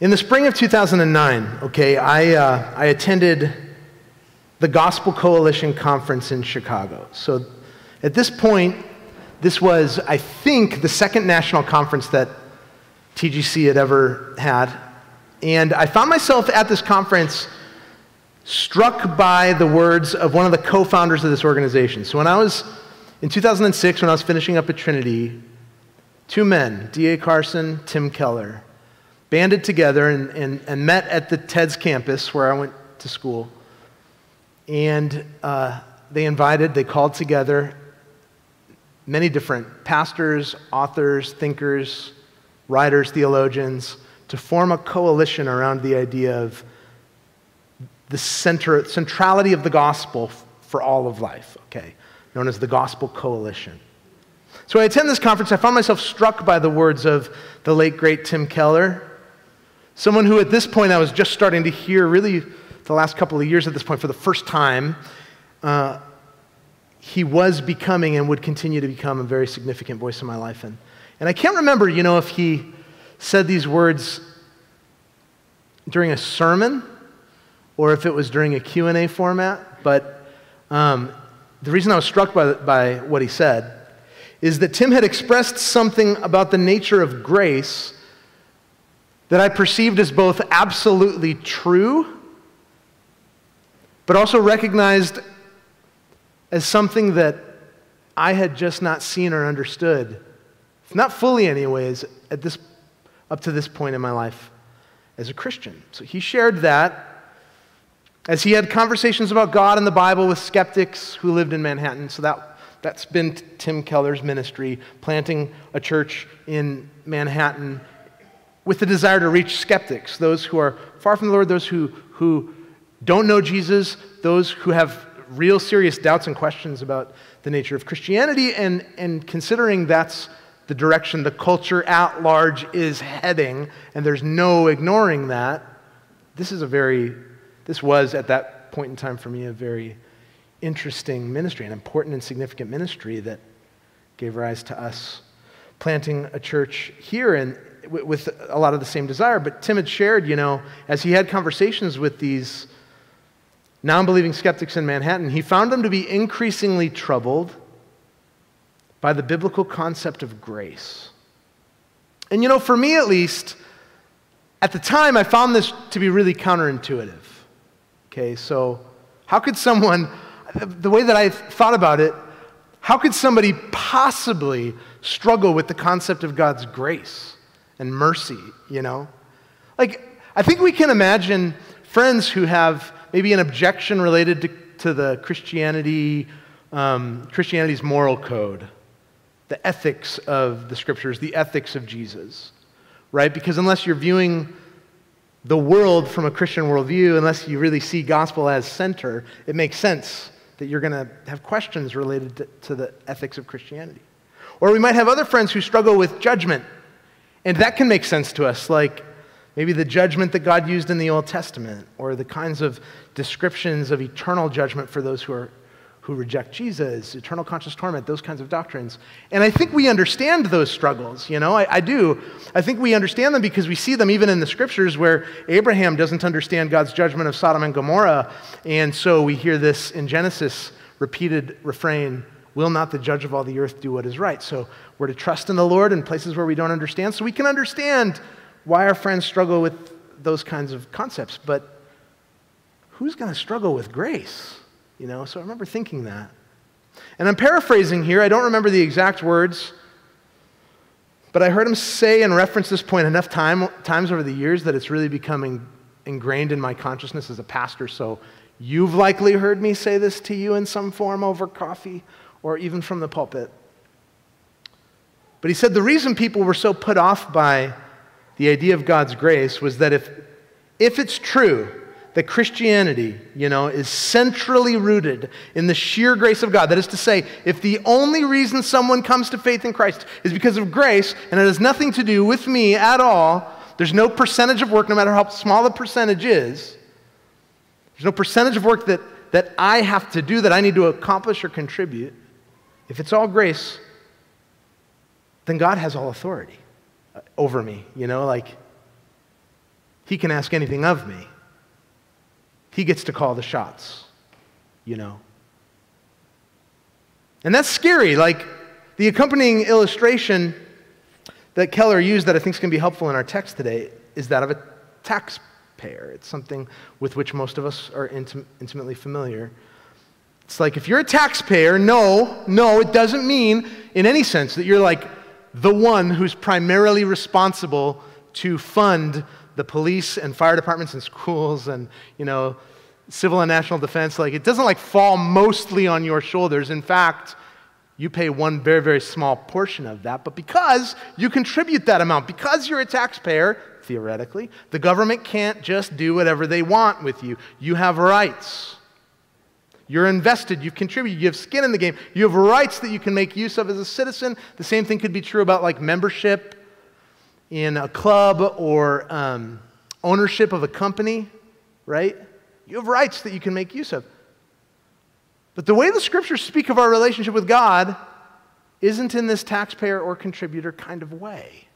In the spring of 2009, okay, I, uh, I attended the Gospel Coalition Conference in Chicago. So at this point, this was, I think, the second national conference that TGC had ever had. And I found myself at this conference struck by the words of one of the co founders of this organization. So when I was in 2006, when I was finishing up at Trinity, two men, D.A. Carson, Tim Keller, banded together and, and, and met at the TEDS campus where I went to school. And uh, they invited, they called together many different pastors, authors, thinkers, writers, theologians to form a coalition around the idea of the center, centrality of the gospel for all of life, okay, known as the Gospel Coalition. So I attend this conference. I found myself struck by the words of the late, great Tim Keller, Someone who at this point I was just starting to hear, really the last couple of years at this point, for the first time, uh, he was becoming and would continue to become a very significant voice in my life. And, and I can't remember, you know, if he said these words during a sermon or if it was during a Q&A format, but um, the reason I was struck by, by what he said is that Tim had expressed something about the nature of grace that I perceived as both absolutely true, but also recognized as something that I had just not seen or understood, not fully, anyways, at this, up to this point in my life as a Christian. So he shared that as he had conversations about God and the Bible with skeptics who lived in Manhattan. So that, that's been Tim Keller's ministry, planting a church in Manhattan with the desire to reach skeptics, those who are far from the Lord, those who, who don't know Jesus, those who have real serious doubts and questions about the nature of Christianity, and, and considering that's the direction the culture at large is heading, and there's no ignoring that, this is a very, this was at that point in time for me a very interesting ministry, an important and significant ministry that gave rise to us planting a church here. And with a lot of the same desire. But Tim had shared, you know, as he had conversations with these non believing skeptics in Manhattan, he found them to be increasingly troubled by the biblical concept of grace. And, you know, for me at least, at the time, I found this to be really counterintuitive. Okay, so how could someone, the way that I thought about it, how could somebody possibly struggle with the concept of God's grace? And mercy, you know? Like, I think we can imagine friends who have maybe an objection related to, to the Christianity, um, Christianity's moral code, the ethics of the scriptures, the ethics of Jesus, right? Because unless you're viewing the world from a Christian worldview, unless you really see gospel as center, it makes sense that you're going to have questions related to, to the ethics of Christianity. Or we might have other friends who struggle with judgment and that can make sense to us, like maybe the judgment that God used in the Old Testament, or the kinds of descriptions of eternal judgment for those who, are, who reject Jesus, eternal conscious torment, those kinds of doctrines. And I think we understand those struggles, you know, I, I do. I think we understand them because we see them even in the scriptures where Abraham doesn't understand God's judgment of Sodom and Gomorrah. And so we hear this in Genesis repeated refrain Will not the judge of all the earth do what is right? So we're to trust in the Lord in places where we don't understand, so we can understand why our friends struggle with those kinds of concepts. But who's going to struggle with grace? You know, so I remember thinking that. And I'm paraphrasing here, I don't remember the exact words, but I heard him say and reference this point enough time, times over the years that it's really becoming ingrained in my consciousness as a pastor. So you've likely heard me say this to you in some form over coffee or even from the pulpit. But he said the reason people were so put off by the idea of God's grace was that if, if it's true that Christianity, you know, is centrally rooted in the sheer grace of God, that is to say, if the only reason someone comes to faith in Christ is because of grace and it has nothing to do with me at all, there's no percentage of work, no matter how small the percentage is, there's no percentage of work that, that I have to do, that I need to accomplish or contribute. If it's all grace, then God has all authority uh, over me, you know, like he can ask anything of me. He gets to call the shots, you know. And that's scary. Like the accompanying illustration that Keller used that I think is going to be helpful in our text today is that of a taxpayer. It's something with which most of us are intim- intimately familiar. It's like if you're a taxpayer, no, no, it doesn't mean in any sense that you're like the one who's primarily responsible to fund the police and fire departments and schools and, you know, civil and national defense. Like it doesn't like fall mostly on your shoulders. In fact, you pay one very, very small portion of that. But because you contribute that amount, because you're a taxpayer, theoretically, the government can't just do whatever they want with you. You have rights. You're invested, you've contributed, you have skin in the game, you have rights that you can make use of as a citizen. The same thing could be true about like membership in a club or um, ownership of a company, right? You have rights that you can make use of. But the way the scriptures speak of our relationship with God isn't in this taxpayer or contributor kind of way.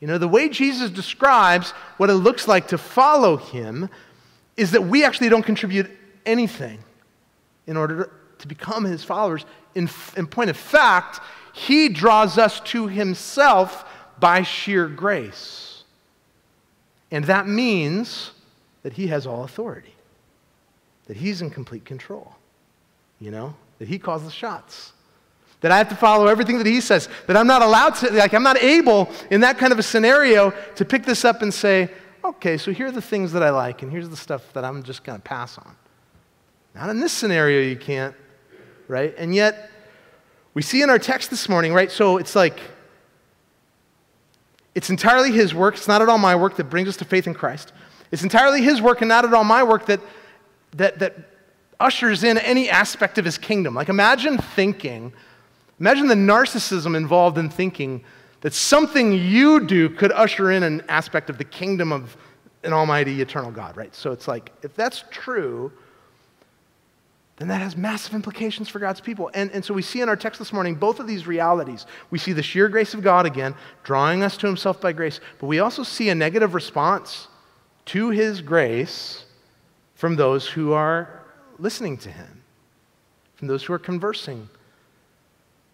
You know, the way Jesus describes what it looks like to follow him is that we actually don't contribute anything in order to, become his followers. In, in point of fact, he draws us to himself by sheer grace. And that means that he has all authority, that he's in complete control, you know, that he calls the shots. That I have to follow everything that he says, that I'm not allowed to, like, I'm not able in that kind of a scenario to pick this up and say, okay, so here are the things that I like, and here's the stuff that I'm just going to pass on. Not in this scenario, you can't, right? And yet, we see in our text this morning, right? So it's like, it's entirely His work. It's not at all my work that brings us to faith in Christ. It's entirely His work and not at all my work that, that, that ushers in any aspect of His kingdom. Like, imagine thinking, imagine the narcissism involved in thinking that something you do could usher in an aspect of the kingdom of an almighty eternal God, right? So it's like, if that's true, then that has massive implications for God's people. And, and so we see in our text this morning both of these realities. We see the sheer grace of God again, drawing us to himself by grace, but we also see a negative response to his grace from those who are listening to him, from those who are conversing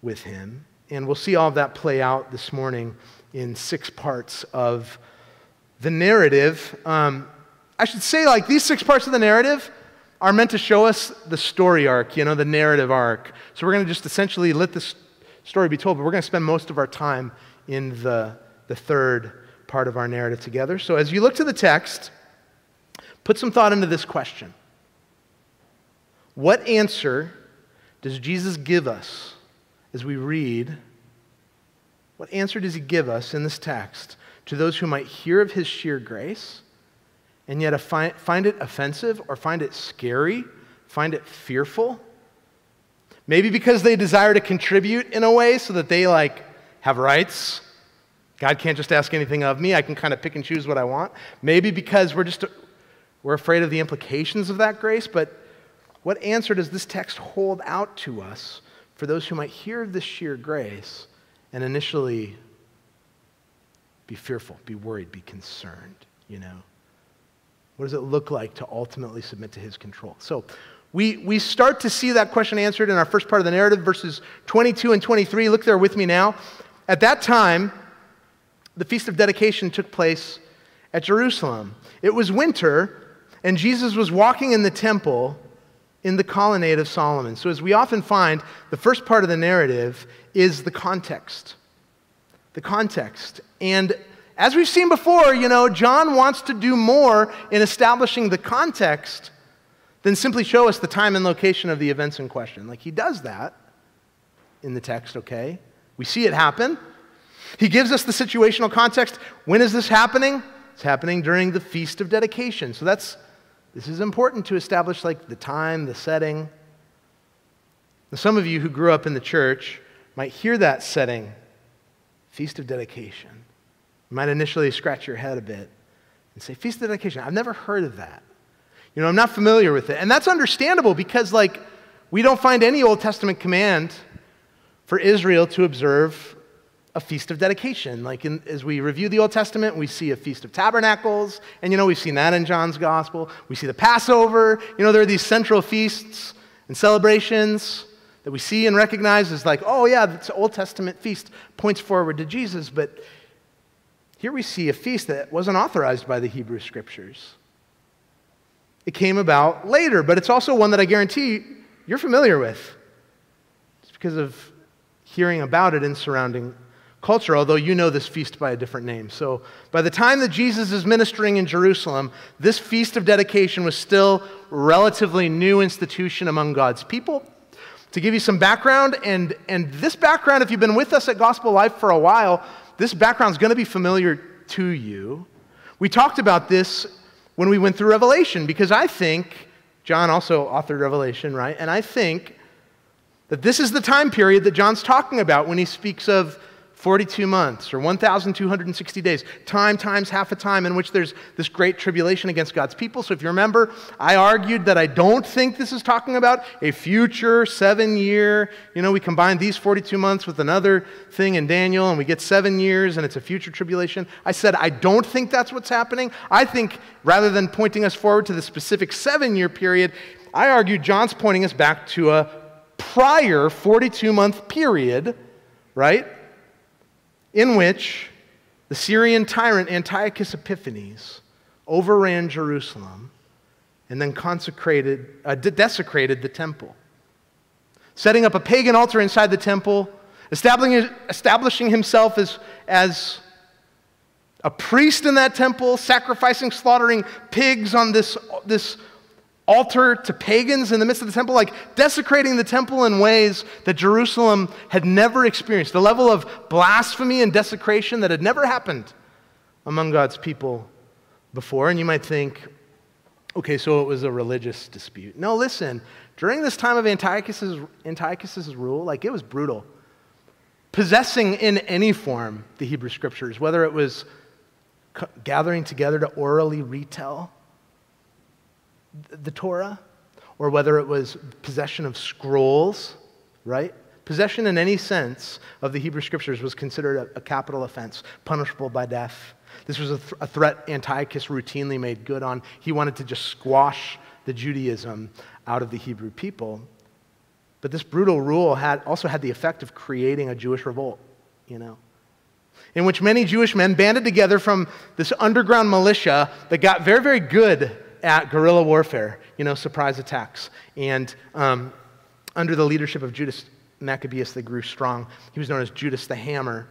with him. And we'll see all of that play out this morning in six parts of the narrative. Um, I should say, like, these six parts of the narrative are meant to show us the story arc, you know, the narrative arc. So we're going to just essentially let this story be told, but we're going to spend most of our time in the, the third part of our narrative together. So as you look to the text, put some thought into this question What answer does Jesus give us as we read? What answer does he give us in this text to those who might hear of his sheer grace? And yet find it offensive or find it scary, find it fearful. Maybe because they desire to contribute in a way so that they like have rights. God can't just ask anything of me. I can kind of pick and choose what I want. Maybe because we're just we're afraid of the implications of that grace, but what answer does this text hold out to us for those who might hear this sheer grace and initially be fearful, be worried, be concerned, you know? What does it look like to ultimately submit to his control? So we, we start to see that question answered in our first part of the narrative, verses 22 and 23. Look there with me now. At that time, the Feast of Dedication took place at Jerusalem. It was winter, and Jesus was walking in the temple in the colonnade of Solomon. So, as we often find, the first part of the narrative is the context. The context. And as we've seen before, you know, John wants to do more in establishing the context than simply show us the time and location of the events in question. Like he does that in the text, okay? We see it happen. He gives us the situational context. When is this happening? It's happening during the Feast of Dedication. So that's this is important to establish like the time, the setting. Now, some of you who grew up in the church might hear that setting, Feast of Dedication. You might initially scratch your head a bit and say, Feast of Dedication, I've never heard of that. You know, I'm not familiar with it. And that's understandable because, like, we don't find any Old Testament command for Israel to observe a feast of dedication. Like in, as we review the Old Testament, we see a feast of tabernacles, and you know, we've seen that in John's gospel. We see the Passover. You know, there are these central feasts and celebrations that we see and recognize as like, oh, yeah, this Old Testament feast points forward to Jesus. But here we see a feast that wasn't authorized by the Hebrew scriptures. It came about later, but it's also one that I guarantee you're familiar with. It's because of hearing about it in surrounding culture, although you know this feast by a different name. So by the time that Jesus is ministering in Jerusalem, this feast of dedication was still relatively new institution among God's people. To give you some background, and, and this background, if you've been with us at Gospel Life for a while, this background is going to be familiar to you. We talked about this when we went through Revelation because I think, John also authored Revelation, right? And I think that this is the time period that John's talking about when he speaks of 42 months or 1,260 days, time times half a time in which there's this great tribulation against God's people. So if you remember, I argued that I don't think this is talking about a future seven year, you know, we combine these 42 months with another thing in Daniel and we get seven years and it's a future tribulation. I said, I don't think that's what's happening. I think rather than pointing us forward to the specific seven year period, I argue John's pointing us back to a prior 42 month period, right? In which the Syrian tyrant Antiochus Epiphanes overran Jerusalem and then consecrated, uh, desecrated the temple, setting up a pagan altar inside the temple, establishing, establishing himself as, as a priest in that temple, sacrificing, slaughtering pigs on this, this altar to pagans in the midst of the temple, like desecrating the temple in ways that Jerusalem had never experienced, the level of blasphemy and desecration that had never happened among God's people before. And you might think, okay, so it was a religious dispute. No, listen, during this time of Antiochus's, Antiochus's rule, like it was brutal. Possessing in any form the Hebrew scriptures, whether it was gathering together to orally retell the Torah, or whether it was possession of scrolls, right? Possession in any sense of the Hebrew scriptures was considered a, a capital offense, punishable by death. This was a, th- a threat Antiochus routinely made good on. He wanted to just squash the Judaism out of the Hebrew people. But this brutal rule had, also had the effect of creating a Jewish revolt, you know, in which many Jewish men banded together from this underground militia that got very, very good at guerrilla warfare, you know, surprise attacks. And um, under the leadership of Judas Maccabeus, they grew strong. He was known as Judas the Hammer.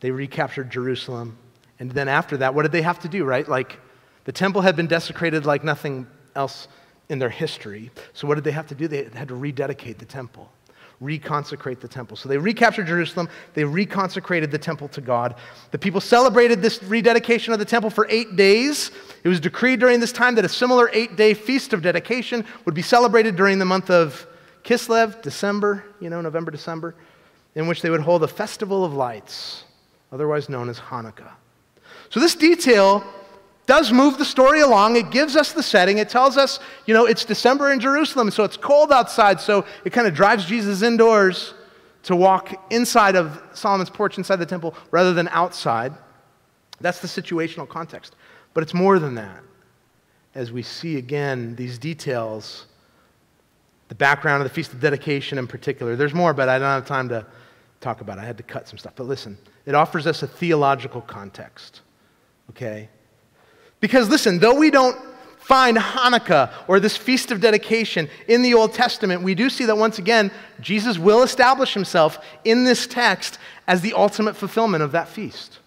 They recaptured Jerusalem. And then after that, what did they have to do, right? Like, the temple had been desecrated like nothing else in their history. So, what did they have to do? They had to rededicate the temple reconsecrate the temple. So they recaptured Jerusalem, they reconsecrated the temple to God. The people celebrated this rededication of the temple for eight days. It was decreed during this time that a similar eight day feast of dedication would be celebrated during the month of Kislev, December, you know, November, December, in which they would hold a festival of lights, otherwise known as Hanukkah. So this detail does move the story along. It gives us the setting. It tells us, you know, it's December in Jerusalem, so it's cold outside, so it kind of drives Jesus indoors to walk inside of Solomon's porch, inside the temple, rather than outside. That's the situational context. But it's more than that. As we see again these details, the background of the Feast of Dedication in particular. There's more, but I don't have time to talk about it. I had to cut some stuff. But listen, it offers us a theological context. Okay? Because listen, though we don't find Hanukkah or this feast of dedication in the Old Testament, we do see that once again, Jesus will establish himself in this text as the ultimate fulfillment of that feast.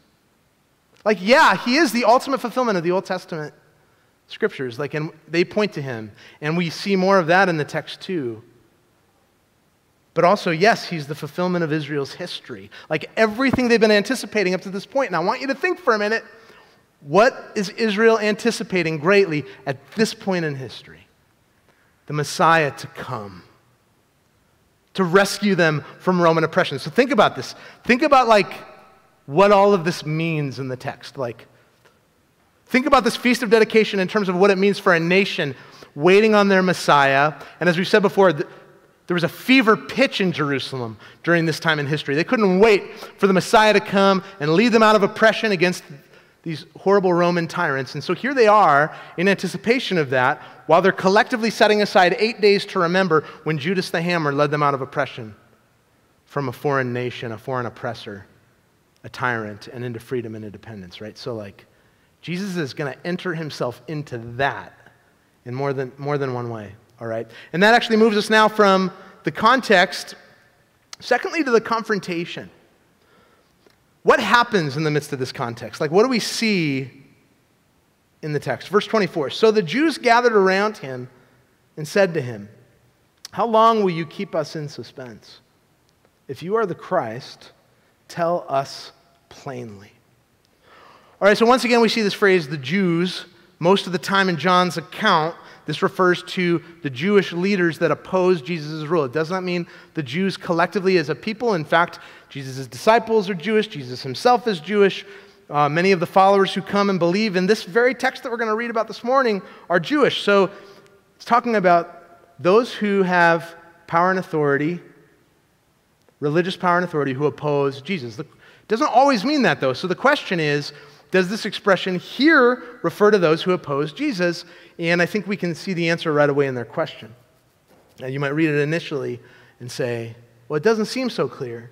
Like, yeah, he is the ultimate fulfillment of the Old Testament scriptures. Like, and they point to him. And we see more of that in the text too. But also, yes, he's the fulfillment of Israel's history. Like everything they've been anticipating up to this point. And I want you to think for a minute what is Israel anticipating greatly at this point in history? The Messiah to come, to rescue them from Roman oppression. So think about this. Think about like what all of this means in the text. Like, think about this feast of dedication in terms of what it means for a nation waiting on their Messiah. And as we said before, There was a fever pitch in Jerusalem during this time in history. They couldn't wait for the Messiah to come and lead them out of oppression against these horrible Roman tyrants. And so here they are in anticipation of that, while they're collectively setting aside eight days to remember when Judas the Hammer led them out of oppression from a foreign nation, a foreign oppressor, a tyrant, and into freedom and independence, right? So, like, Jesus is going to enter himself into that in more than, more than one way, all right? And that actually moves us now from the context, secondly, to the confrontation. What happens in the midst of this context? Like, what do we see in the text? Verse 24 So the Jews gathered around him and said to him, How long will you keep us in suspense? If you are the Christ, tell us plainly. All right, so once again, we see this phrase, the Jews. Most of the time in John's account, this refers to the Jewish leaders that oppose Jesus' rule. It does not mean the Jews collectively as a people. In fact, Jesus' disciples are Jewish, Jesus himself is Jewish. Uh, many of the followers who come and believe in this very text that we're going to read about this morning are Jewish. So it's talking about those who have power and authority, religious power and authority, who oppose Jesus. It doesn't always mean that, though. So the question is, does this expression here refer to those who oppose Jesus? And I think we can see the answer right away in their question. Now, you might read it initially and say, well, it doesn't seem so clear.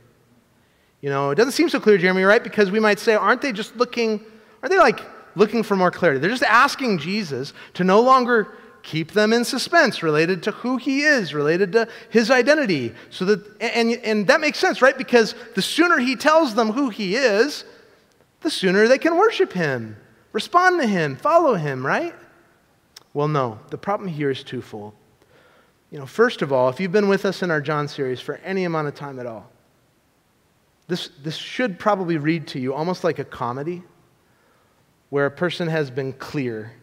You know, it doesn't seem so clear, Jeremy, right? Because we might say, aren't they just looking, aren't they like looking for more clarity? They're just asking Jesus to no longer keep them in suspense related to who he is, related to his identity. So that, and, and that makes sense, right? Because the sooner he tells them who he is, the sooner they can worship him, respond to him, follow him, right? Well, no. The problem here is twofold. You know, first of all, if you've been with us in our John series for any amount of time at all, this, this should probably read to you almost like a comedy where a person has been clear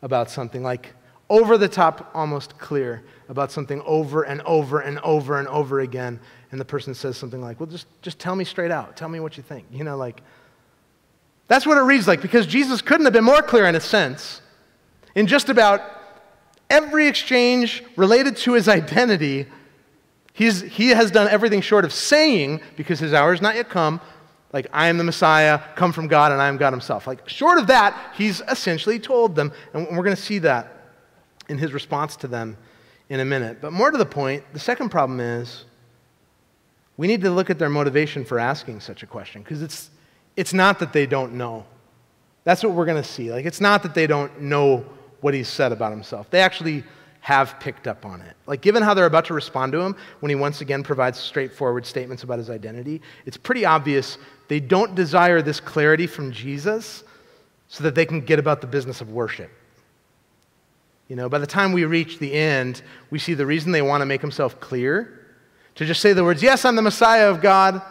about something, like over the top, almost clear about something over and over and over and over again. And the person says something like, Well, just, just tell me straight out. Tell me what you think. You know, like, that's what it reads like because Jesus couldn't have been more clear in a sense. In just about every exchange related to his identity, he's, he has done everything short of saying, because his hour has not yet come, like, I am the Messiah, come from God, and I am God himself. Like, short of that, he's essentially told them, and we're going to see that in his response to them in a minute. But more to the point, the second problem is we need to look at their motivation for asking such a question, because it's it's not that they don't know. That's what we're going to see. Like, it's not that they don't know what he's said about himself. They actually have picked up on it. Like, given how they're about to respond to him when he once again provides straightforward statements about his identity, it's pretty obvious they don't desire this clarity from Jesus so that they can get about the business of worship. You know, by the time we reach the end, we see the reason they want to make himself clear to just say the words, Yes, I'm the Messiah of God,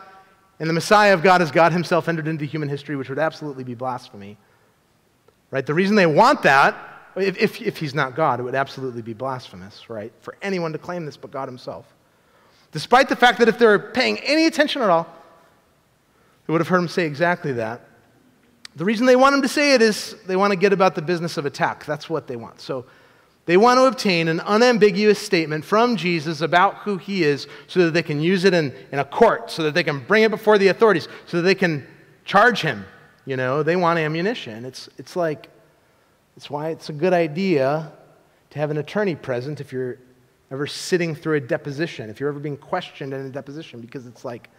and the Messiah of God as God himself entered into human history, which would absolutely be blasphemy. Right? The reason they want that, if, if, if he's not God, it would absolutely be blasphemous, right? For anyone to claim this but God himself. Despite the fact that if they're paying any attention at all, they would have heard him say exactly that. The reason they want him to say it is they want to get about the business of attack. That's what they want. So they want to obtain an unambiguous statement from Jesus about who he is so that they can use it in, in a court, so that they can bring it before the authorities, so that they can charge him. You know, they want ammunition. It's, it's like, it's why it's a good idea to have an attorney present if you're ever sitting through a deposition, if you're ever being questioned in a deposition, because it's like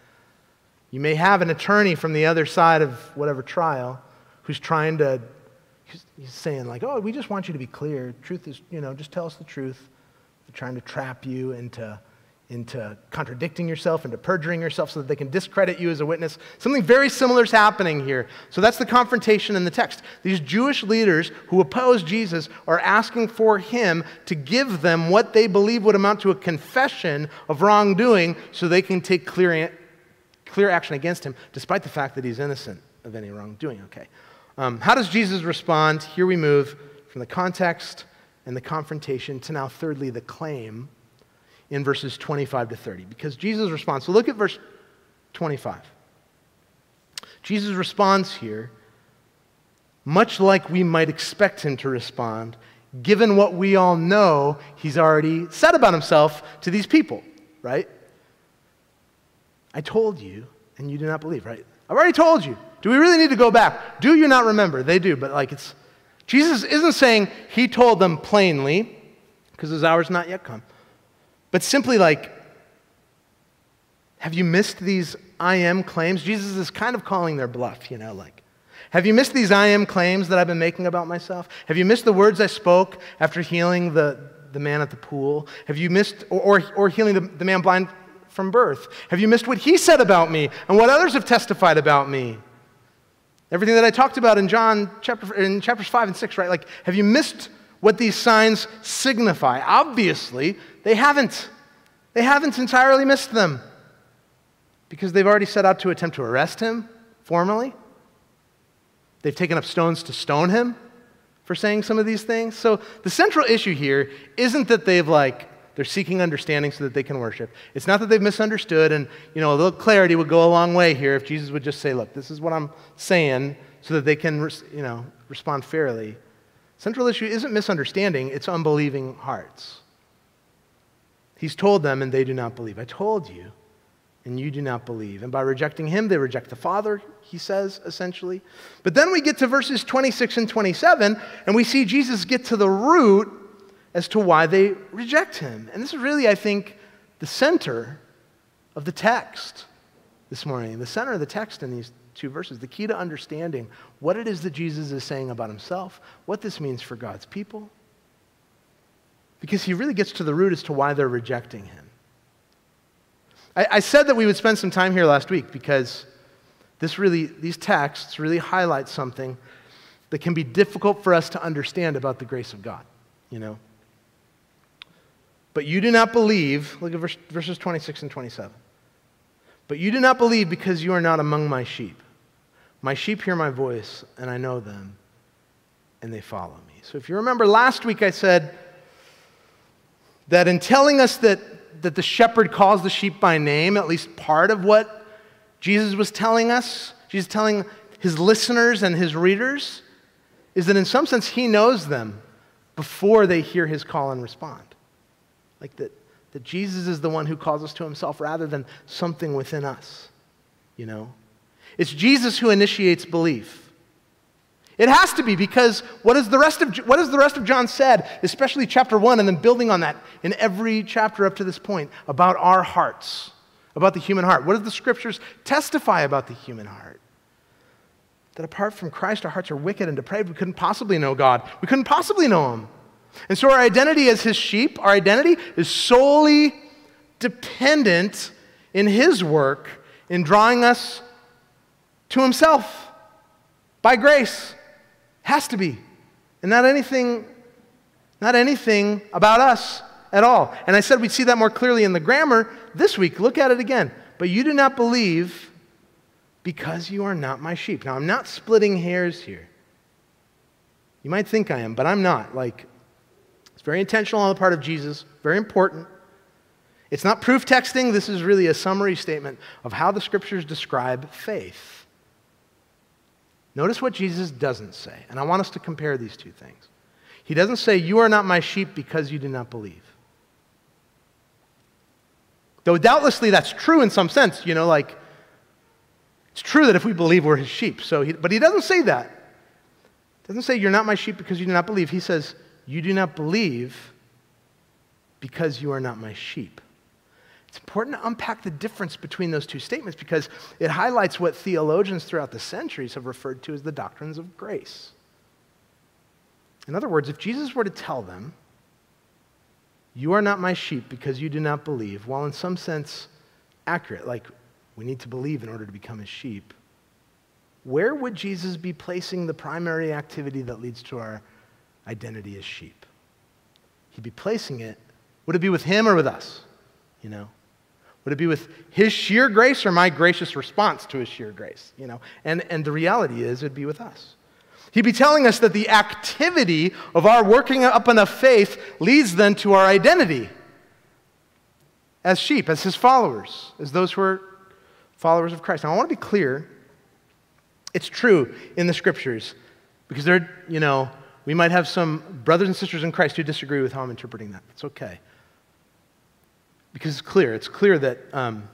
you may have an attorney from the other side of whatever trial who's trying to he's, saying, like, oh, we just want you to be clear. Truth is, you know, just tell us the truth. They're trying to trap you into, into contradicting yourself, into perjuring yourself so that they can discredit you as a witness. Something very similar is happening here. So that's the confrontation in the text. These Jewish leaders who oppose Jesus are asking for him to give them what they believe would amount to a confession of wrongdoing so they can take clear, clear action against him, despite the fact that he's innocent of any wrongdoing. Okay. Um, how does Jesus respond? Here we move from the context and the confrontation to now, thirdly, the claim in verses 25 to 30. Because Jesus responds. So look at verse 25. Jesus responds here much like we might expect him to respond, given what we all know he's already said about himself to these people. right? I told you, and you do not believe, right? I've already told you. Do we really need to go back? Do you not remember? They do, but like it's, Jesus isn't saying he told them plainly, because his hour's not yet come, but simply like, have you missed these I am claims? Jesus is kind of calling their bluff, you know, like, have you missed these I am claims that I've been making about myself? Have you missed the words I spoke after healing the, the man at the pool? Have you missed, or, or, or healing the, the man blind from birth? Have you missed what he said about me and what others have testified about me? Everything that I talked about in John chapter in chapters 5 and 6, right? Like, have you missed what these signs signify? Obviously, they haven't. They haven't entirely missed them because they've already set out to attempt to arrest him formally. They've taken up stones to stone him for saying some of these things. So the central issue here isn't that they've like they're seeking understanding so that they can worship. It's not that they've misunderstood and you know a little clarity would go a long way here if Jesus would just say, "Look, this is what I'm saying," so that they can you know respond fairly. Central issue isn't misunderstanding, it's unbelieving hearts. He's told them and they do not believe. I told you and you do not believe. And by rejecting him, they reject the Father, he says, essentially. But then we get to verses 26 and 27, and we see Jesus get to the root as to why they reject him. And this is really, I think, the center of the text this morning, the center of the text in these two verses, the key to understanding what it is that Jesus is saying about himself, what this means for God's people. Because he really gets to the root as to why they're rejecting him. I, I said that we would spend some time here last week because this really, these texts really highlight something that can be difficult for us to understand about the grace of God, you know. But you do not believe, look at verse, verses 26 and 27. But you do not believe because you are not among my sheep. My sheep hear my voice, and I know them, and they follow me. So if you remember last week, I said that in telling us that that the shepherd calls the sheep by name, at least part of what Jesus was telling us, Jesus telling his listeners and his readers, is that in some sense he knows them before they hear his call and respond. Like that, that Jesus is the one who calls us to himself rather than something within us, you know? It's Jesus who initiates belief. It has to be because what, is the rest of, what has the rest of John said, especially chapter 1, and then building on that in every chapter up to this point about our hearts, about the human heart? What does the scriptures testify about the human heart? That apart from Christ, our hearts are wicked and depraved. We couldn't possibly know God. We couldn't possibly know Him. And so our identity as His sheep, our identity is solely dependent in His work in drawing us to Himself by grace. Has to be. And not anything, not anything about us at all. And I said we'd see that more clearly in the grammar this week. Look at it again. But you do not believe because you are not my sheep. Now, I'm not splitting hairs here. You might think I am, but I'm not. Like, it's very intentional on the part of Jesus, very important. It's not proof texting. This is really a summary statement of how the scriptures describe faith. Notice what Jesus doesn't say, and I want us to compare these two things. He doesn't say, You are not my sheep because you do not believe. Though doubtlessly that's true in some sense, you know, like it's true that if we believe we're his sheep. So he, but he doesn't say that. He doesn't say you're not my sheep because you do not believe. He says you do not believe because you are not my sheep. It's important to unpack the difference between those two statements because it highlights what theologians throughout the centuries have referred to as the doctrines of grace. In other words, if Jesus were to tell them, You are not my sheep because you do not believe, while in some sense accurate, like we need to believe in order to become his sheep, where would Jesus be placing the primary activity that leads to our identity as sheep? He'd be placing it, would it be with him or with us? You know? Would it be with his sheer grace or my gracious response to his sheer grace? You know? And, and the reality is, it'd be with us. He'd be telling us that the activity of our working up enough faith leads then to our identity as sheep, as his followers, as those who are followers of Christ. Now, I want to be clear. It's true in the scriptures because there, are, you know, we might have some brothers and sisters in Christ who disagree with how I'm interpreting that. It's okay. because it's clear. It's clear that um,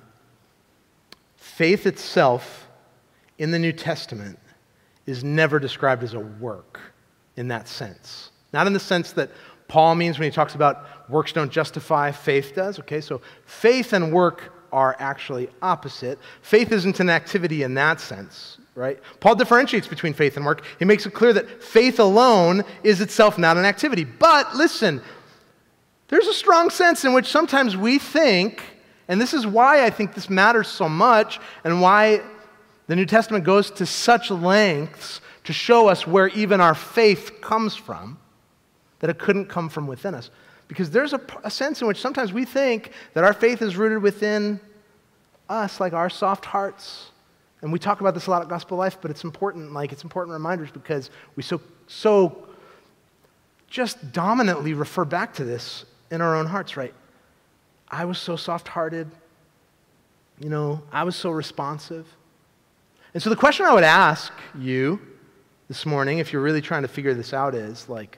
faith itself in the New Testament is never described as a work in that sense. Not in the sense that Paul means when he talks about works don't justify, faith does. Okay, so faith and work are actually opposite. Faith isn't an activity in that sense, right? Paul differentiates between faith and work. He makes it clear that faith alone is itself not an activity. But listen, there's a strong sense in which sometimes we think, and this is why I think this matters so much, and why the New Testament goes to such lengths to show us where even our faith comes from, that it couldn't come from within us. Because there's a, a, sense in which sometimes we think that our faith is rooted within us, like our soft hearts. And we talk about this a lot at Gospel Life, but it's important, like it's important reminders because we so so just dominantly refer back to this in our own hearts, right? I was so soft hearted. You know, I was so responsive. And so the question I would ask you this morning, if you're really trying to figure this out, is like,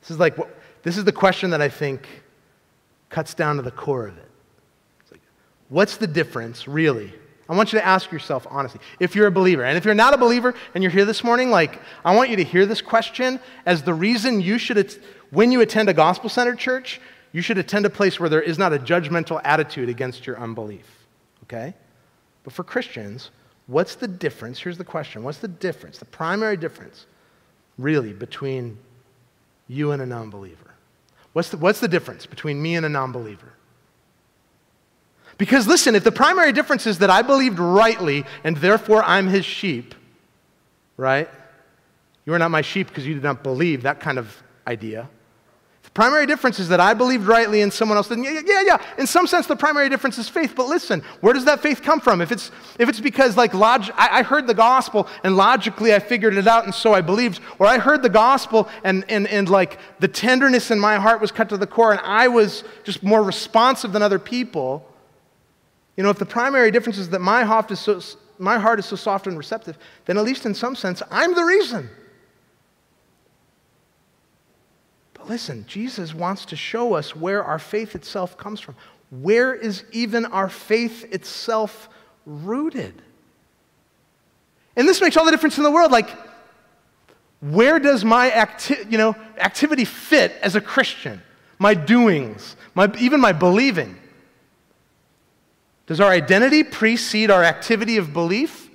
this is like, what, this is the question that I think cuts down to the core of it. Like, what's the difference, really? I want you to ask yourself honestly, if you're a believer. And if you're not a believer and you're here this morning, like, I want you to hear this question as the reason you should, when you attend a gospel centered church, you should attend a place where there is not a judgmental attitude against your unbelief. Okay? But for Christians, what's the difference? Here's the question What's the difference, the primary difference, really, between you and a non believer? What's the, what's the difference between me and a non believer? Because listen, if the primary difference is that I believed rightly and therefore I'm his sheep, right? You are not my sheep because you did not believe, that kind of idea. The primary difference is that I believed rightly and someone else didn't. Yeah, yeah, yeah. In some sense, the primary difference is faith. But listen, where does that faith come from? If it's, if it's because, like, log- I, I heard the gospel and logically I figured it out and so I believed, or I heard the gospel and, and, and, like, the tenderness in my heart was cut to the core and I was just more responsive than other people, you know, if the primary difference is that my heart is so, my heart is so soft and receptive, then at least in some sense, I'm the reason. But listen, Jesus wants to show us where our faith itself comes from. Where is even our faith itself rooted? And this makes all the difference in the world. Like, where does my acti- you know, activity fit as a Christian? My doings, my, even my believing. Does our identity precede our activity of belief?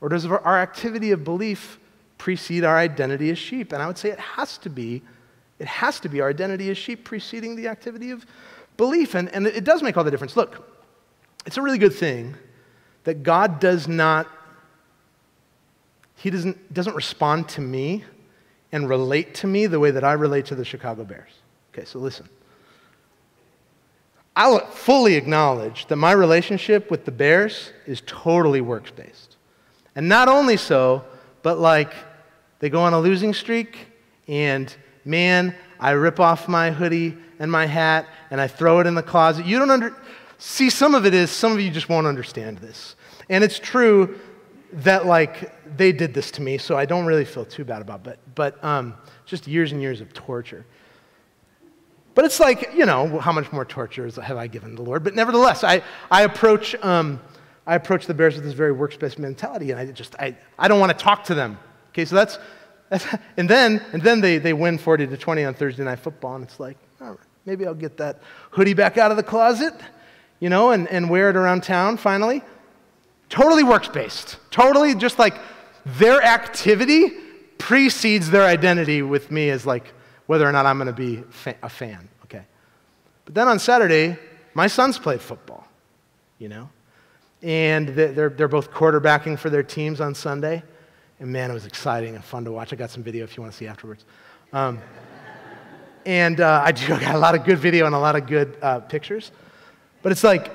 Or does our activity of belief precede our identity as sheep? And I would say it has to be it has to be our identity as sheep preceding the activity of belief. And, and it does make all the difference. Look, it's a really good thing that God does not, He doesn't, doesn't respond to me and relate to me the way that I relate to the Chicago Bears. Okay, so listen. I'll fully acknowledge that my relationship with the Bears is totally works based. And not only so, but like they go on a losing streak and man, I rip off my hoodie and my hat and I throw it in the closet. You don't under see some of it is some of you just won't understand this. And it's true that like they did this to me, so I don't really feel too bad about it. But but um, just years and years of torture. But it's like, you know, how much more torture have I given the Lord? But nevertheless, I, I approach um, I approach the bears with this very works-based mentality, and I just I, I don't want to talk to them. Okay, so that's and then, and then they, they win 40 to 20 on Thursday Night Football, and it's like, all right, maybe I'll get that hoodie back out of the closet, you know, and, and wear it around town finally. Totally works based. Totally just like their activity precedes their identity with me as like whether or not I'm going to be a fan, okay? But then on Saturday, my sons played football, you know, and they're, they're both quarterbacking for their teams on Sunday. And man, it was exciting and fun to watch. I got some video if you want to see afterwards. Um, and uh, I do got a lot of good video and a lot of good uh, pictures. But it's like,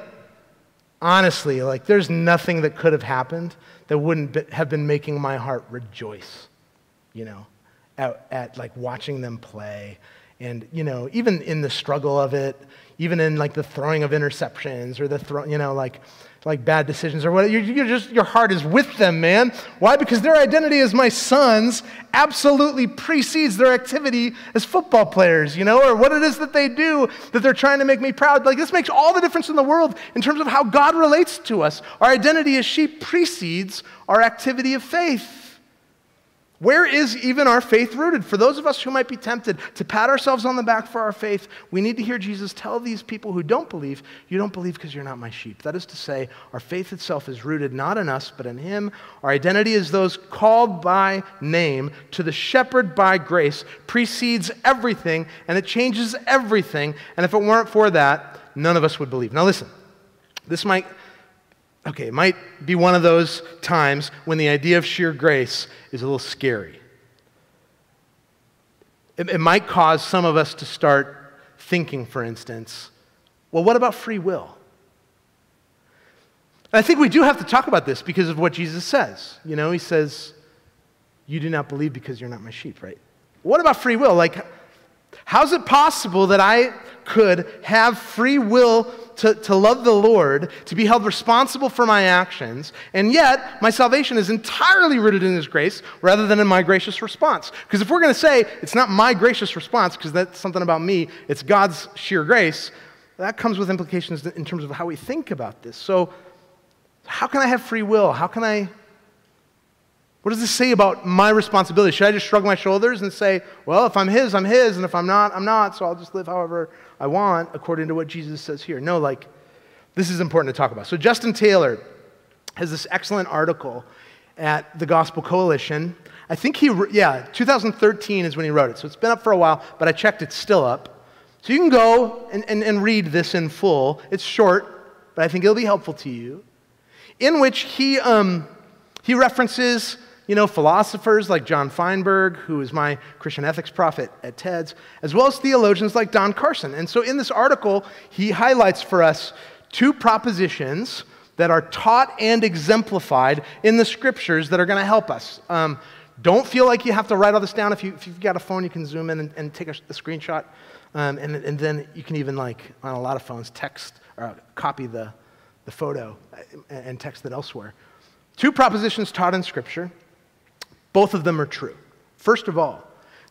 honestly, like there's nothing that could have happened that wouldn't be, have been making my heart rejoice, you know, at, at like watching them play and you know, even in the struggle of it, even in like the throwing of interceptions or the throw, you know, like like bad decisions or what. you you just your heart is with them, man. Why? Because their identity as my sons absolutely precedes their activity as football players, you know, or what it is that they do that they're trying to make me proud. Like this makes all the difference in the world in terms of how God relates to us. Our identity as sheep precedes our activity of faith. Where is even our faith rooted? For those of us who might be tempted to pat ourselves on the back for our faith, we need to hear Jesus tell these people who don't believe, You don't believe because you're not my sheep. That is to say, our faith itself is rooted not in us, but in Him. Our identity as those called by name to the shepherd by grace precedes everything, and it changes everything. And if it weren't for that, none of us would believe. Now, listen, this might Okay, it might be one of those times when the idea of sheer grace is a little scary. It, it, might cause some of us to start thinking, for instance, well, what about free will? I think we do have to talk about this because of what Jesus says. You know, he says, You do not believe because you're not my sheep, right? What about free will? Like, how's it possible that I could have free will to, to love the Lord, to be held responsible for my actions, and yet my salvation is entirely rooted in His grace rather than in my gracious response. Because if we're going to say it's not my gracious response, because that's something about me, it's God's sheer grace, that comes with implications in terms of how we think about this. So, how can I have free will? How can I what does this say about my responsibility? Should I just shrug my shoulders and say, well, if I'm His, I'm His, and if I'm not, I'm not, so I'll just live however I want according to what Jesus says here? No, like, this is important to talk about. So, Justin Taylor has this excellent article at the Gospel Coalition. I think he, yeah, 2013 is when he wrote it, so it's been up for a while, but I checked, it's still up. So you can go and, and, and read this in full. It's short, but I think it'll be helpful to you. In which he, um, he references you know, philosophers like John Feinberg, who is my Christian ethics prophet at TEDS, as well as theologians like Don Carson. And so in this article, he highlights for us two propositions that are taught and exemplified in the scriptures that are going to help us. Um, don't feel like you have to write all this down. If, you, you've got a phone, you can zoom in and, and take a, a screenshot. Um, and, and then you can even, like, on a lot of phones, text or copy the, the photo and text it elsewhere. Two propositions taught in Scripture both of them are true. First of all,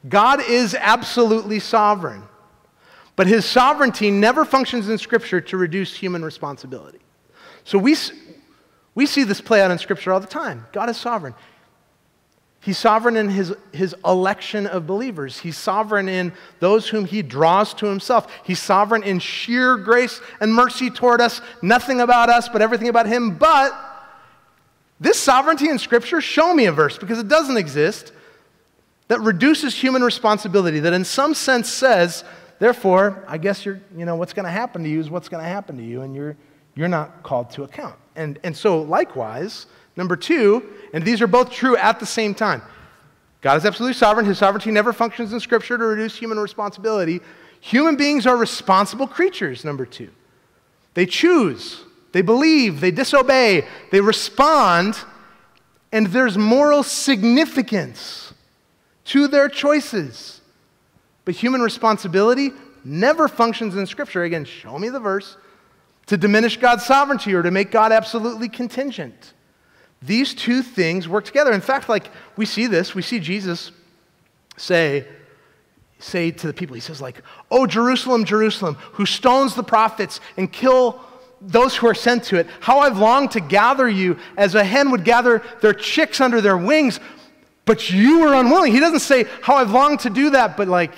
God is absolutely sovereign, but his sovereignty never functions in Scripture to reduce human responsibility. So we, we see this play out in Scripture all the time. God is sovereign. He's sovereign in his, his election of believers. He's sovereign in those whom he draws to himself. He's sovereign in sheer grace and mercy toward us. Nothing about us, but everything about him. But this sovereignty in Scripture, show me a verse because it doesn't exist, that reduces human responsibility, that in some sense says, therefore, I guess you're, you know, what's going to happen to you is what's going to happen to you, and you're, you're not called to account. And, and so, likewise, number two, and these are both true at the same time. God is absolutely sovereign. His sovereignty never functions in Scripture to reduce human responsibility. Human beings are responsible creatures, number two. They choose they believe, they disobey, they respond, and there's moral significance to their choices. But human responsibility never functions in Scripture. Again, show me the verse to diminish God's sovereignty or to make God absolutely contingent. These two things work together. In fact, like we see this, we see Jesus say, say to the people, he says, like, Oh, Jerusalem, Jerusalem, who stones the prophets and kill those who are sent to it. How I've longed to gather you as a hen would gather their chicks under their wings, but you were unwilling. He doesn't say, How I've longed to do that, but like,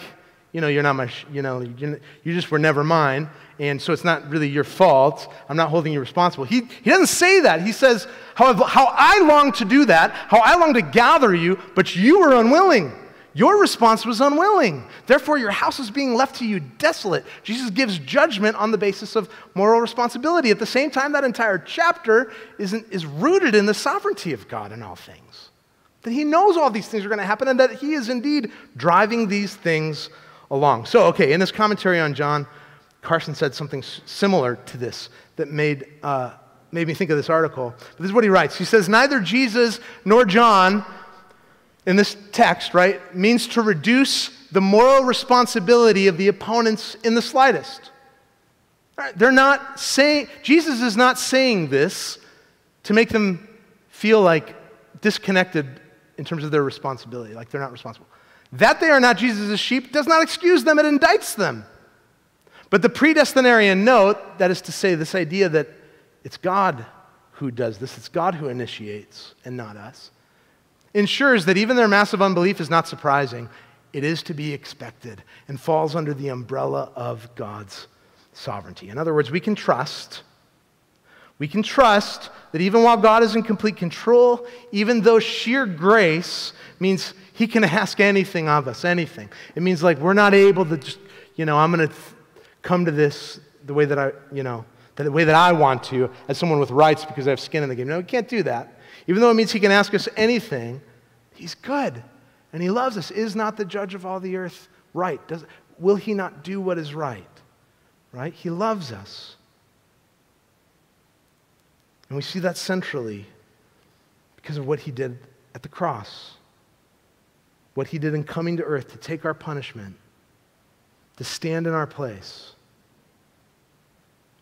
you know, you're not my, you know, you just were never mine. And so it's not really your fault. I'm not holding you responsible. He, he doesn't say that. He says, how, how I long to do that, how I long to gather you, but you were unwilling. Your response was unwilling. Therefore, your house is being left to you desolate. Jesus gives judgment on the basis of moral responsibility. At the same time, that entire chapter is, is rooted in the sovereignty of God in all things. That He knows all these things are going to happen and that He is indeed driving these things along. So, okay, in this commentary on John, Carson said something similar to this that made, uh, made me think of this article. But this is what he writes. He says, Neither Jesus nor John in this text, right, means to reduce the moral responsibility of the opponents in the slightest. They're not saying, Jesus is not saying this to make them feel like disconnected in terms of their responsibility, like they're not responsible. That they are not Jesus' sheep does not excuse them, it indicts them. But the predestinarian note, that is to say, this idea that it's God who does this, it's God who initiates and not us, ensures that even their massive unbelief is not surprising. It is to be expected and falls under the umbrella of God's sovereignty. In other words, we can trust. We can trust that even while God is in complete control, even though sheer grace means He can ask anything of us, anything. It means like we're not able to just, you know, I'm going to come to this the way that I, you know, the way that I want to as someone with rights because I have skin in the game. No, we can't do that. Even though it means He can ask us anything, He's good and He loves us. Is not the judge of all the earth right? Does, will He not do what is right? right? He loves us. And we see that centrally because of what he did at the cross, what he did in coming to earth to take our punishment, to stand in our place.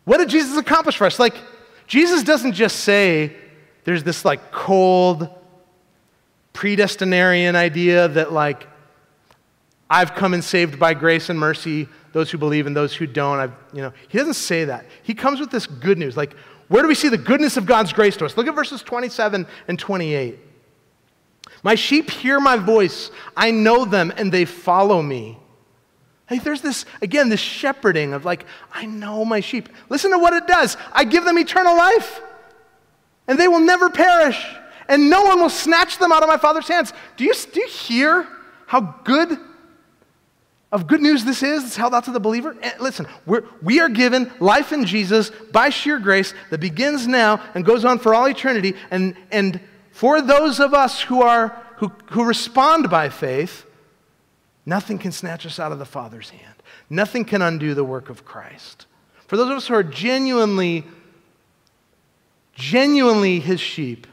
What did Jesus accomplish for us? Like, Jesus doesn't just say there's this like cold, predestinarian idea that like I've come and saved by grace and mercy those who believe and those who don't. I've, you know, he doesn't say that. He comes with this good news. Like, where do we see the goodness of God's grace to us? Look at verses 27 and 28. My sheep hear my voice. I know them and they follow me. Hey, there's this, again, this shepherding of like, I know my sheep. Listen to what it does. I give them eternal life, and they will never perish, and no one will snatch them out of my Father's hands. Do you, do you hear how good of good news this is? It's held out to the believer. And eh, listen we're, we are given life in jesus by sheer grace that begins now and goes on for all eternity. And, and for those of us who are who, who respond by faith nothing can snatch us out of the father's hand. Nothing can undo the work of christ. For those of us who are genuinely genuinely his sheep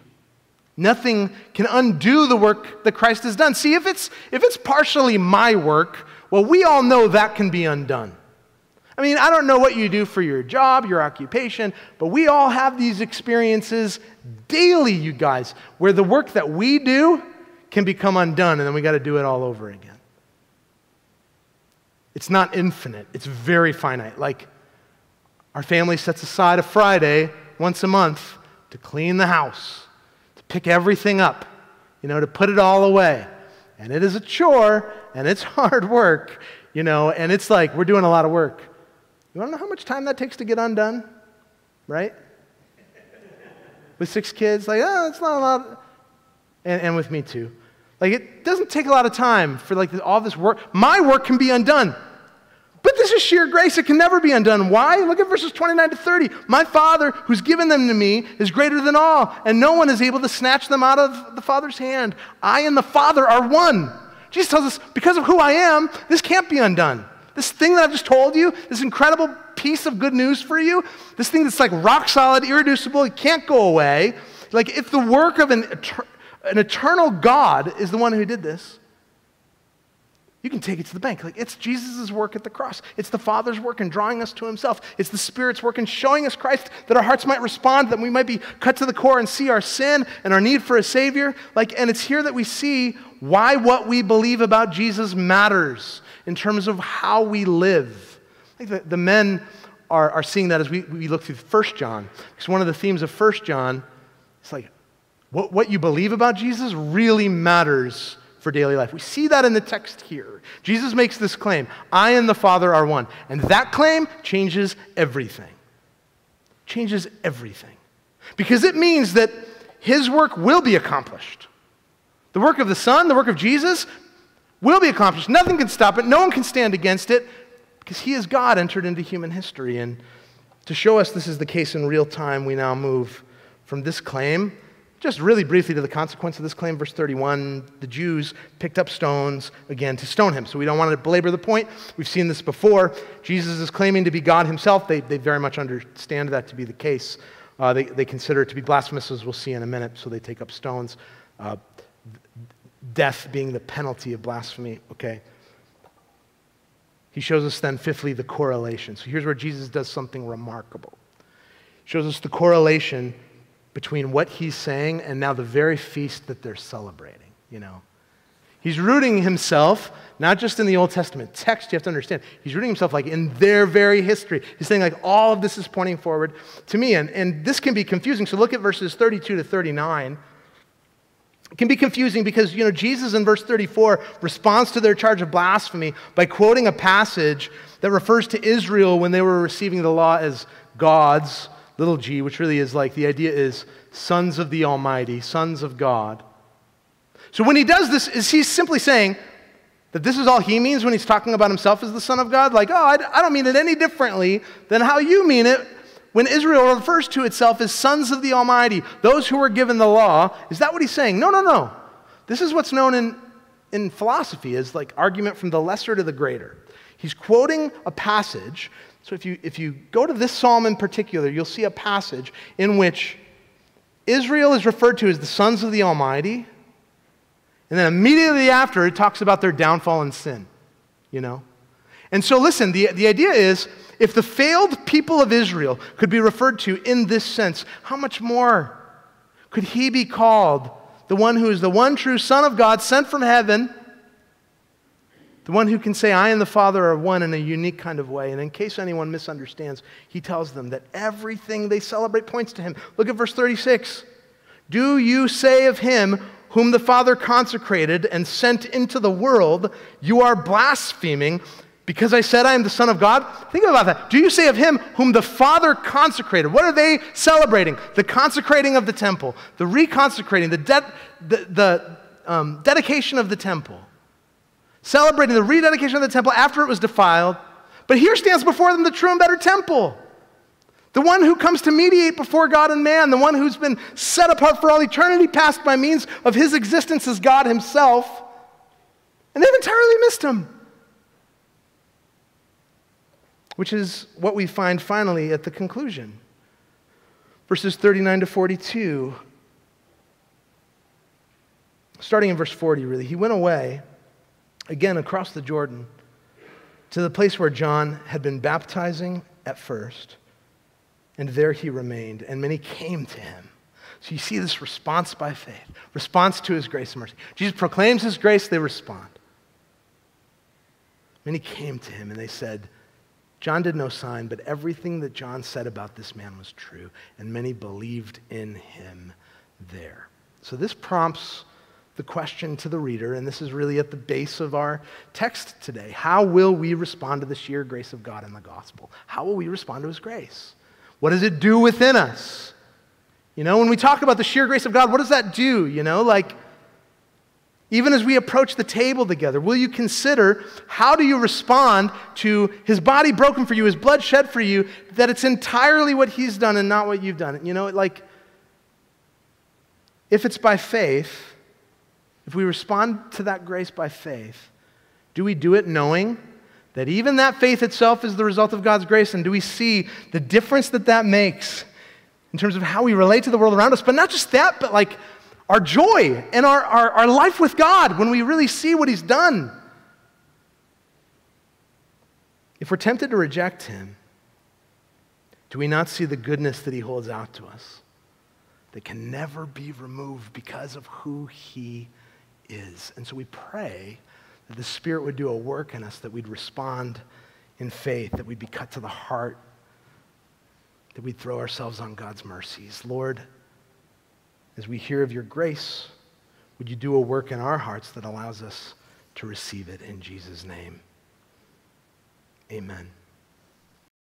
nothing can undo the work that christ has done see if it's if it's partially my work well, we all know that can be undone. I mean, I don't know what you do for your job, your occupation, but we all have these experiences daily, you guys, where the work that we do can become undone and then we got to do it all over again. It's not infinite, it's very finite. Like our family sets aside a Friday once a month to clean the house, to pick everything up, you know, to put it all away. And it is a chore and it's hard work, you know, and it's like we're doing a lot of work. You want to know how much time that takes to get undone? Right? with six kids, like, oh, it's not a lot. And, and with me too. Like, it doesn't take a lot of time for like all this work. My work can be undone. But this is sheer grace. It can never be undone. Why? Look at verses 29 to 30. My Father, who's given them to me, is greater than all, and no one is able to snatch them out of the Father's hand. I and the Father are one. Jesus tells us, because of who I am, this can't be undone. This thing that I've just told you, this incredible piece of good news for you, this thing that's like rock solid, irreducible, it can't go away. Like, if the work of an, an eternal God is the one who did this, you can take it to the bank. Like it's Jesus' work at the cross. It's the Father's work in drawing us to Himself. It's the Spirit's work in showing us Christ that our hearts might respond, that we might be cut to the core and see our sin and our need for a Savior. Like, and it's here that we see why what we believe about Jesus matters in terms of how we live. Like the, the men are, are seeing that as we, we look through First John. Because one of the themes of First John is like what, what you believe about Jesus really matters for daily life. We see that in the text here. Jesus makes this claim I and the Father are one. And that claim changes everything. Changes everything. Because it means that his work will be accomplished. The work of the Son, the work of Jesus, will be accomplished. Nothing can stop it, no one can stand against it because he is God entered into human history. And to show us this is the case in real time, we now move from this claim just really briefly to the consequence of this claim, verse 31, the Jews picked up stones again to stone him. So we don't want to belabor the point. We've seen this before. Jesus is claiming to be God himself. They, they very much understand that to be the case. Uh, they, they consider it to be blasphemous, as we'll see in a minute, so they take up stones. Uh, death being the penalty of blasphemy, okay? he shows us then, fifthly, the correlation. So here's where Jesus does something remarkable. He shows us the correlation between what he's saying and now the very feast that they're celebrating, you know. He's rooting himself, not just in the Old Testament text, you have to understand. He's rooting himself like in their very history. He's saying like all of this is pointing forward to me. And, and this can be confusing. So look at verses 32 to 39. It can be confusing because, you know, Jesus in verse 34 responds to their charge of blasphemy by quoting a passage that refers to Israel when they were receiving the law as gods, little g, which really is like the idea is sons of the Almighty, sons of God. So when he does this, is he simply saying that this is all he means when he's talking about himself as the Son of God? Like, oh, I don't mean it any differently than how you mean it when Israel refers to itself as sons of the Almighty, those who were given the law. Is that what he's saying? No, no, no. This is what's known in, in philosophy as like argument from the lesser to the greater. He's quoting a passage. So if you, if you go to this psalm in particular, you'll see a passage in which Israel is referred to as the sons of the Almighty and then immediately after, it talks about their downfall and sin, you know? And so, listen, the, the idea is if the failed people of Israel could be referred to in this sense, how much more could he be called the one who is the one true Son of God sent from heaven? The one who can say, I and the Father are one in a unique kind of way. And in case anyone misunderstands, he tells them that everything they celebrate points to him. Look at verse 36. Do you say of him whom the Father consecrated and sent into the world, you are blaspheming because I said I am the Son of God? Think about that. Do you say of him whom the Father consecrated? What are they celebrating? The consecrating of the temple, the reconsecrating, the, de- the, the um, dedication of the temple. Celebrating the rededication of the temple after it was defiled. But here stands before them the true and better temple. The one who comes to mediate before God and man, the one who's been set apart for all eternity past by means of his existence as God himself. And they've entirely missed him. Which is what we find finally at the conclusion. Verses 39 to 42. Starting in verse 40, really. He went away, again across the Jordan, to the place where John had been baptizing at first. And there he remained, and many came to him. So you see this response by faith, response to his grace and mercy. Jesus proclaims his grace, they respond. Many came to him and they said, John did no sign, but everything that John said about this man was true, and many believed in him there. So this prompts the question to the reader, and this is really at the base of our text today. How will we respond to the sheer grace of God in the gospel? How will we respond to his grace? What does it do within us? You know, when we talk about the sheer grace of God, what does that do? You know, like, even as we approach the table together, will you consider how do you respond to his body broken for you, his blood shed for you, that it's entirely what he's done and not what you've done? You know, like, if it's by faith, if we respond to that grace by faith, do we do it knowing that even that faith itself is the result of God's grace. And do we see the difference that that makes in terms of how we relate to the world around us? But not just that, but like our joy and our, our, our life with God when we really see what He's done. If we're tempted to reject Him, do we not see the goodness that He holds out to us that can never be removed because of who He is? And so we pray that the Spirit would do a work in us, that we'd respond in faith, that we'd be cut to the heart, that we'd throw ourselves on God's mercies. Lord, as we hear of your grace, would you do a work in our hearts that allows us to receive it in Jesus' name? Amen.